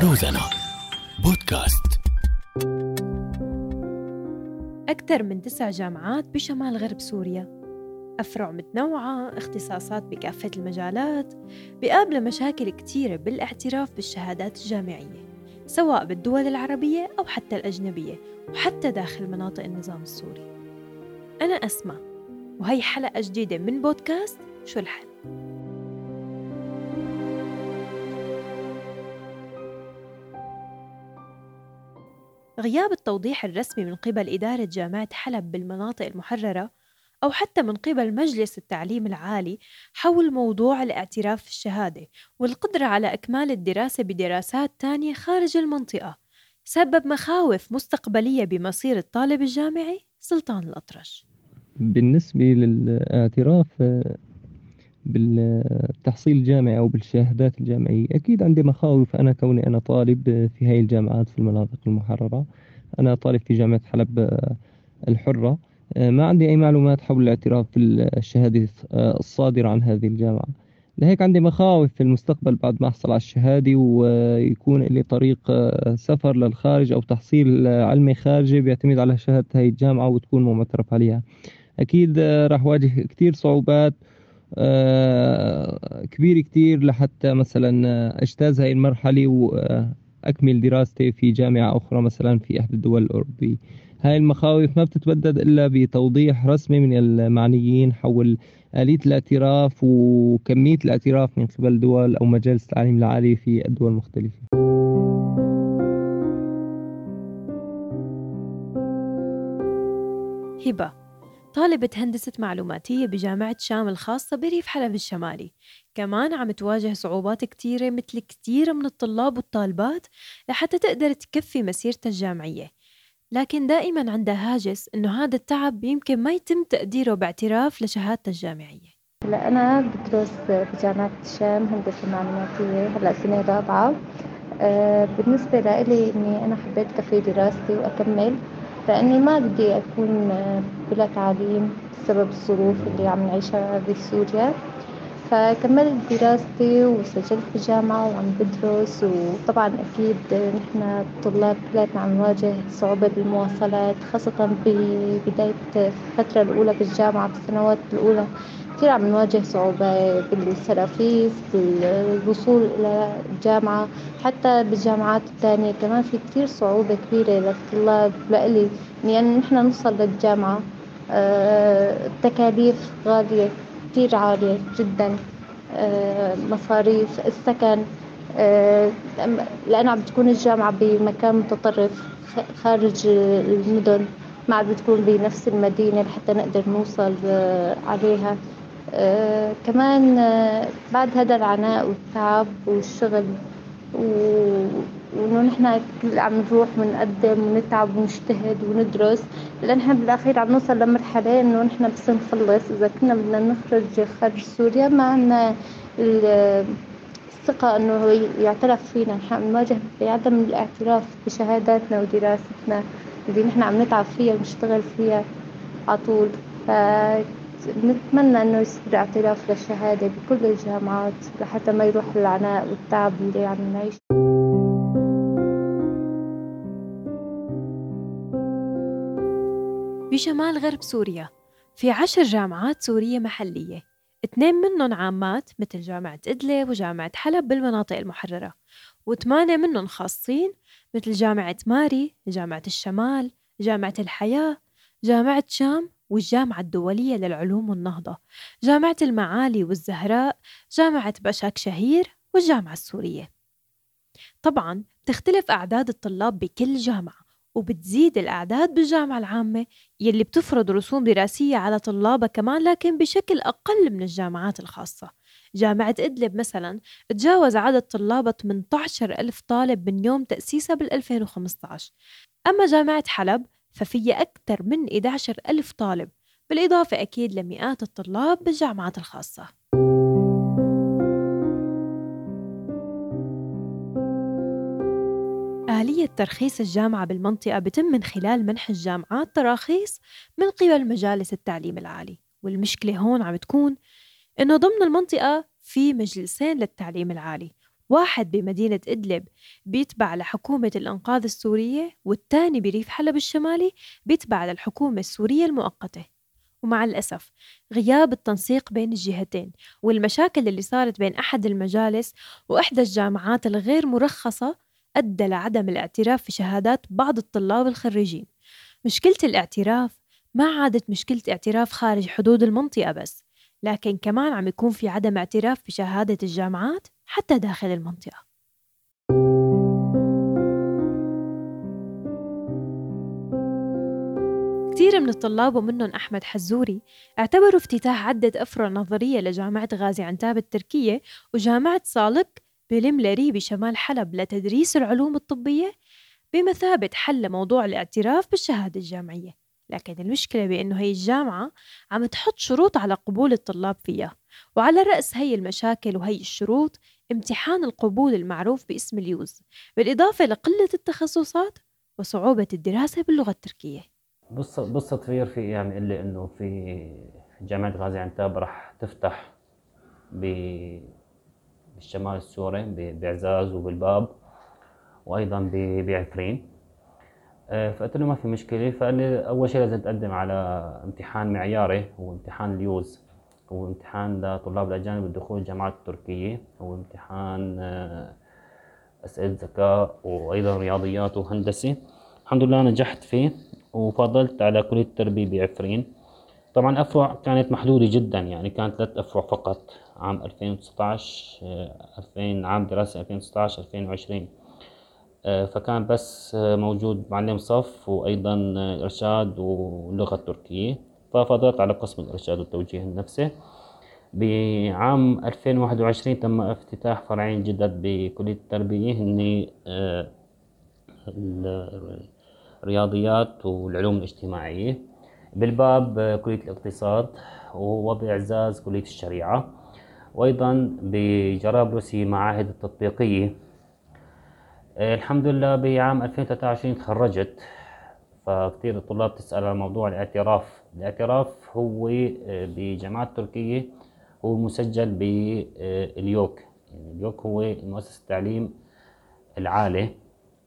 روزانا بودكاست. أكثر من تسع جامعات بشمال غرب سوريا. أفرع متنوعة اختصاصات بكافة المجالات بقابل مشاكل كتيرة بالاعتراف بالشهادات الجامعية سواء بالدول العربية أو حتى الأجنبية وحتى داخل مناطق النظام السوري. أنا أسمع وهي حلقة جديدة من بودكاست شو الحل؟ غياب التوضيح الرسمي من قبل إدارة جامعة حلب بالمناطق المحررة أو حتى من قبل مجلس التعليم العالي حول موضوع الاعتراف في الشهادة والقدرة على إكمال الدراسة بدراسات تانية خارج المنطقة سبب مخاوف مستقبلية بمصير الطالب الجامعي سلطان الأطرش. بالنسبة للاعتراف بالتحصيل الجامعي أو بالشهادات الجامعية. أكيد عندي مخاوف. أنا كوني أنا طالب في هاي الجامعات في المناطق المحررة. أنا طالب في جامعة حلب الحرة. ما عندي أي معلومات حول الاعتراف بالشهادة الصادرة عن هذه الجامعة. لهيك عندي مخاوف في المستقبل بعد ما أحصل على الشهادة ويكون لي طريق سفر للخارج أو تحصيل علمي خارجي بيعتمد على شهادة هاي الجامعة وتكون معترف عليها أكيد راح واجه كتير صعوبات. آه، كبير كتير لحتى مثلا أجتاز هاي المرحلة وأكمل دراستي في جامعة أخرى مثلا في إحدى الدول الأوروبية. هاي المخاوف ما بتتبدد إلا بتوضيح رسمي من المعنيين حول آلية الاعتراف وكمية الاعتراف من قبل دول أو مجالس التعليم العالي في الدول المختلفة. هبة طالبة هندسة معلوماتية بجامعة شام الخاصة بريف حلب الشمالي. كمان عم تواجه صعوبات كتيرة مثل كتير من الطلاب والطالبات لحتى تقدر تكفي مسيرتها الجامعية. لكن دائما عندها هاجس إنه هذا التعب يمكن ما يتم تقديره باعتراف لشهادتها الجامعية. هلا أنا بدرس في جامعة الشام هندسة معلوماتية هلأ سنة رابعة. أه بالنسبة لإلي إني أنا حبيت كفي دراستي وأكمل. لأني ما بدي أكون بلا تعليم بسبب الظروف اللي عم نعيشها بسوريا. فكملت دراستي وسجلت في وعم بدرس وطبعا أكيد نحن الطلاب كلياتنا عم نواجه صعوبة بالمواصلات خاصة ببداية الفترة الأولى بالجامعة بالسنوات الأولى. كثير عم نواجه صعوبة بالسرافيس بالوصول إلى الجامعة حتى بالجامعات الثانية كمان في كثير صعوبة كبيرة للطلاب لإلي يعني نحن نوصل للجامعة آه، التكاليف غالية كثير عالية جدا آه، مصاريف السكن آه، لأن عم بتكون الجامعة بمكان متطرف خارج المدن ما عاد بتكون بنفس المدينة لحتى نقدر نوصل عليها. كمان آه بعد هذا العناء والتعب والشغل وإنه نحن عم نروح ونقدم ونتعب ونجتهد وندرس لأن نحن بالأخير عم نوصل لمرحلة إنه نحن بس نخلص. إذا كنا بدنا نخرج خارج سوريا ما عندنا الثقة إنه يعترف فينا. نحن عم نواجه بعدم الاعتراف بشهاداتنا ودراستنا اللي نحن عم نتعب فيها ونشتغل فيها على طول. نتمنى إنه يصير اعتراف للشهادة بكل الجامعات لحتى ما يروح العناء والتعب اللي عم نعيش بشمال غرب سوريا في عشر جامعات سورية محلية. اثنين منهم عامات مثل جامعة إدلب وجامعة حلب بالمناطق المحررة وثمانية منهم خاصين مثل جامعة ماري جامعة الشمال جامعة الحياة جامعة شام والجامعة الدولية للعلوم والنهضة جامعة المعالي والزهراء جامعة بشاك شهير والجامعة السورية. طبعا تختلف أعداد الطلاب بكل جامعة وبتزيد الأعداد بالجامعة العامة يلي بتفرض رسوم دراسية على طلابها كمان لكن بشكل أقل من الجامعات الخاصة. جامعة إدلب مثلا تجاوز عدد طلابها 18 ألف طالب من يوم تأسيسها بال 2015 أما جامعة حلب ففي أكثر من 11 ألف طالب بالإضافة أكيد لمئات الطلاب بالجامعات الخاصة. آلية ترخيص الجامعة بالمنطقة بتم من خلال منح الجامعات تراخيص من قبل مجالس التعليم العالي والمشكلة هون عم تكون إنه ضمن المنطقة في مجلسين للتعليم العالي واحد بمدينة إدلب بيتبع لحكومة الإنقاذ السورية والتاني بريف حلب الشمالي بيتبع للحكومة السورية المؤقتة. ومع الأسف غياب التنسيق بين الجهتين والمشاكل اللي صارت بين أحد المجالس وإحدى الجامعات الغير مرخصة أدى لعدم الاعتراف في شهادات بعض الطلاب الخريجين. مشكلة الاعتراف ما عادت مشكلة اعتراف خارج حدود المنطقة بس لكن كمان عم يكون في عدم اعتراف بشهادة الجامعات حتى داخل المنطقة. كثير من الطلاب ومنهم أحمد حزوري اعتبروا افتتاح عدة أفرع نظرية لجامعة غازي عنتاب التركية وجامعة صالق بلملري بشمال حلب لتدريس العلوم الطبية بمثابة حل لموضوع الاعتراف بالشهادة الجامعية. لكن المشكلة بأنه هي الجامعة عم تحط شروط على قبول الطلاب فيها وعلى رأس هي المشاكل وهي الشروط امتحان القبول المعروف باسم اليوز بالإضافة لقلة التخصصات وصعوبة الدراسة باللغة التركية. بص بص تطوير في يعني اللي إنه في جامعة غازي عنتاب راح تفتح بالشمال السوري بعزاز وبالباب وأيضا بعفرين. آه، فقلت له ما في مشكلة فقال لي أول شيء لازم تقدم على امتحان معياري هو امتحان اليوز. هو امتحان لطلاب الأجانب الدخول الجامعات التركية. هو امتحان آه، أسئلة ذكاء وأيضا رياضيات وهندسة. الحمد لله نجحت فيه وفضلت على كليه التربية بعفرين. طبعا الافرع كانت محدودة جدا يعني كانت ثلاث افرع فقط عام 2019 2000 آه، عام دراسي 2019 2020 آه، فكان بس موجود معلم صف وأيضا إرشاد واللغة التركية ففضلت على قسم الإرشاد والتوجيه النفسي. بعام 2021 تم افتتاح فرعين جدد بكلية التربية هن الرياضيات والعلوم الاجتماعية. بالباب كلية الاقتصاد وبإعزاز كلية الشريعة. وأيضا بجرابلسي معاهد التطبيقية. آه، الحمد لله بعام 2023 تخرجت. فكتير الطلاب تسأل عن موضوع الاعتراف الاعتراف هو آه، بجامعات تركية هو مسجل باليوك. يعني اليوك هو مؤسسة التعليم العالي.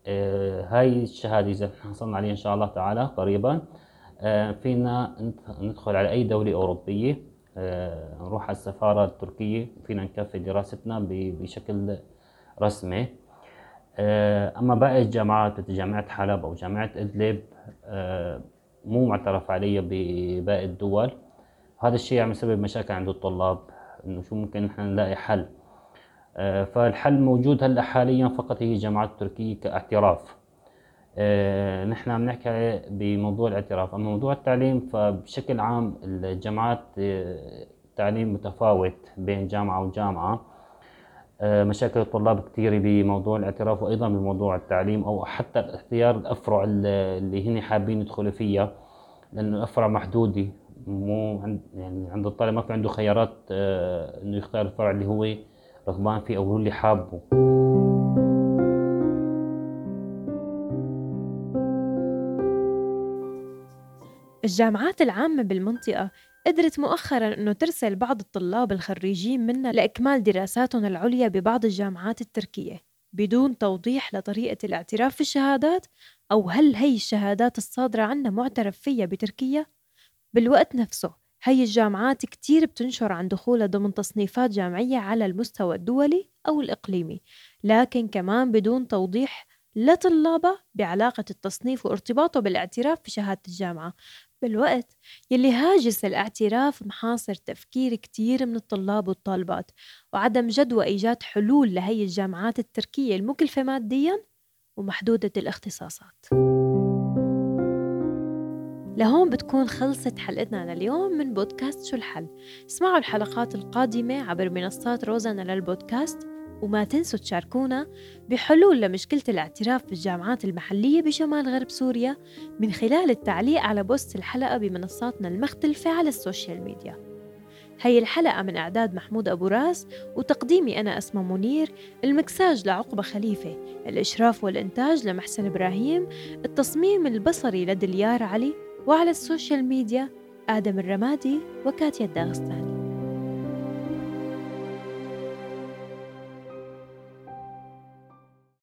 آه، هاي الشهادة إذا حصلنا عليها إن شاء الله تعالى قريبا فينا ندخل على أي دولة أوروبية نروح على السفارة التركية فينا نكفي دراستنا بشكل رسمي. آه، أما باقي الجامعات مثل جامعة حلب أو جامعة أدلب آه، مو معترف عليها بباقي الدول. هذا الشيء عم يسبب مشاكل عند الطلاب إنه شو ممكن نحن نلاقي حل. آه، فالحل موجود هلأ حاليا فقط هي الجامعات التركيه كاعتراف. نحن عم نحكي بموضوع الاعتراف. أما موضوع التعليم فبشكل عام الجامعات التعليم متفاوت بين جامعة وجامعة. آه، مشاكل الطلاب كثيرة بموضوع الاعتراف وأيضا بموضوع التعليم أو حتى اختيار الأفرع اللي هن حابين يدخلوا فيها لأنه الأفرع محدودة مو عند يعني عند الطالب ما في عنده خيارات آه، إنه يختار الفرع اللي هو رغبان فيه أو هو اللي حابه. الجامعات العامة بالمنطقة قدرت مؤخرا أنه ترسل بعض الطلاب الخريجين منا لإكمال دراساتهم العليا ببعض الجامعات التركية بدون توضيح لطريقة الاعتراف في الشهادات أو هل هي الشهادات الصادرة عنا معترف فيها بتركيا؟ بالوقت نفسه هي الجامعات كتير بتنشر عن دخولها ضمن تصنيفات جامعية على المستوى الدولي أو الإقليمي لكن كمان بدون توضيح لطلابها بعلاقة التصنيف وارتباطه بالاعتراف في شهادة الجامعة. بالوقت يلي هاجس الاعتراف محاصر تفكير كتير من الطلاب والطالبات وعدم جدوى إيجاد حلول لهي الجامعات التركية المكلفة ماديا ومحدودة الاختصاصات. لهون بتكون خلصت حلقتنا لليوم من بودكاست شو الحل. اسمعوا الحلقات القادمة عبر منصات روزانا للبودكاست وما تنسوا تشاركونا بحلول لمشكلة الاعتراف بالجامعات المحلية بشمال غرب سوريا من خلال التعليق على post الحلقة بمنصاتنا المختلفة على ال social media. هي الحلقة من إعداد محمود أبو راس وتقديمي أنا أسماء منير المكساج لعقبة خليفة الإشراف والإنتاج لمحسن إبراهيم التصميم البصري لدليار علي وعلى ال social media آدم الرمادي وكاتيا الداغستاني